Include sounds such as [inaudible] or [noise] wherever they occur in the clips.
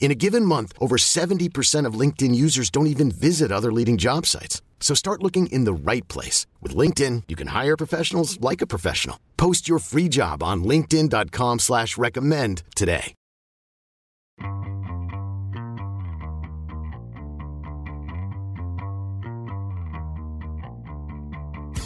In a given month, over 70% of LinkedIn users don't even visit other leading job sites. So start looking in the right place. With LinkedIn, you can hire professionals like a professional. Post your free job on linkedin.com slash recommend today.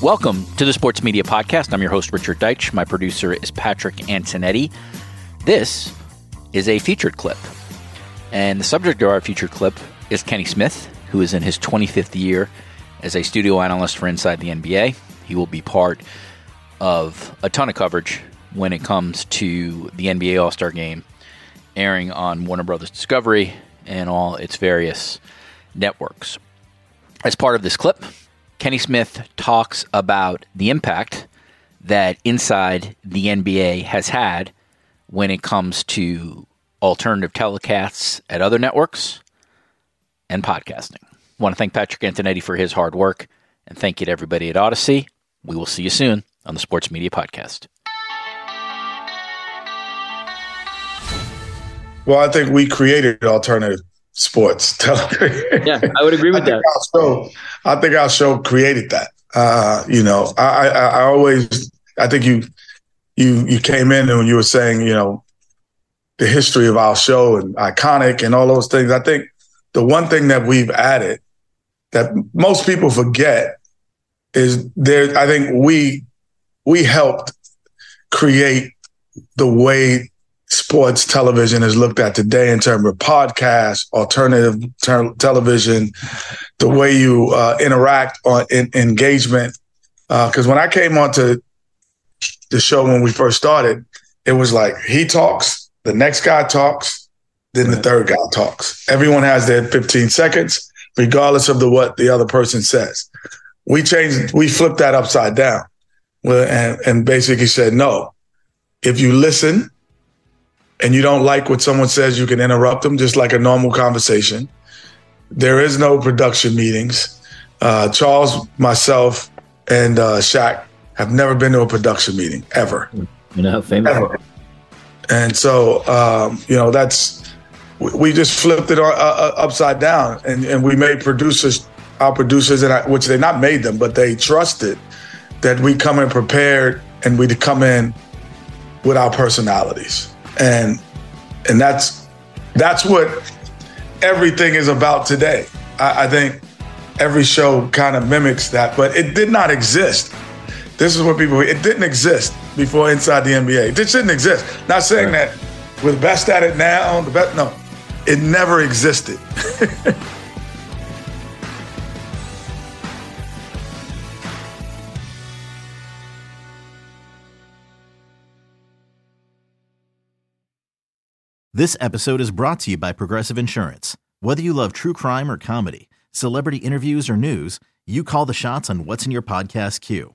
Welcome to the Sports Media Podcast. I'm your host, Richard Deitsch. My producer is Patrick Antonetti. This is a featured clip. And the subject of our featured clip is Kenny Smith, who is in his 25th year as a studio analyst for Inside the NBA. He will be part of a ton of coverage when it comes to the NBA All Star game airing on Warner Brothers Discovery and all its various networks. As part of this clip, Kenny Smith talks about the impact that Inside the NBA has had when it comes to alternative telecasts at other networks and podcasting. I want to thank Patrick Antonetti for his hard work and thank you to everybody at Audacy. We will see you soon on the Sports Media Podcast. Well, I think we created alternative sports. [laughs] yeah, I would agree with I that. Show, I think our show created that. Uh, you know, I, I, I always, I think you, you, you came in and you were saying, you know, the history of our show and iconic and all those things. I think the one thing that we've added that most people forget is there. I think we we helped create the way sports television is looked at today in terms of podcasts, alternative ter- television, the way you uh, interact on in, engagement. Because uh, when I came onto the show when we first started, it was like he talks, the next guy talks, then the third guy talks. Everyone has their 15 seconds, regardless of the what the other person says. We changed, we flipped that upside down, and, and basically said, no, if you listen and you don't like what someone says, you can interrupt them just like a normal conversation. There is no production meetings. Uh, Charles, myself, and uh, Shaq have never been to a production meeting ever. You know how famous. Ever. And so, um, you know, that's we just flipped it uh, uh, upside down, and, and we made producers, our producers, and I, which they not made them, but they trusted that we come in prepared and we come in with our personalities, and and that's that's what everything is about today. I, I think every show kind of mimics that, but it did not exist. This is what people. It didn't exist before Inside the NBA. It didn't exist. Not saying right. that we're the best at it now. The best. No, it never existed. [laughs] This episode is brought to you by Progressive Insurance. Whether you love true crime or comedy, celebrity interviews or news, you call the shots on what's in your podcast queue.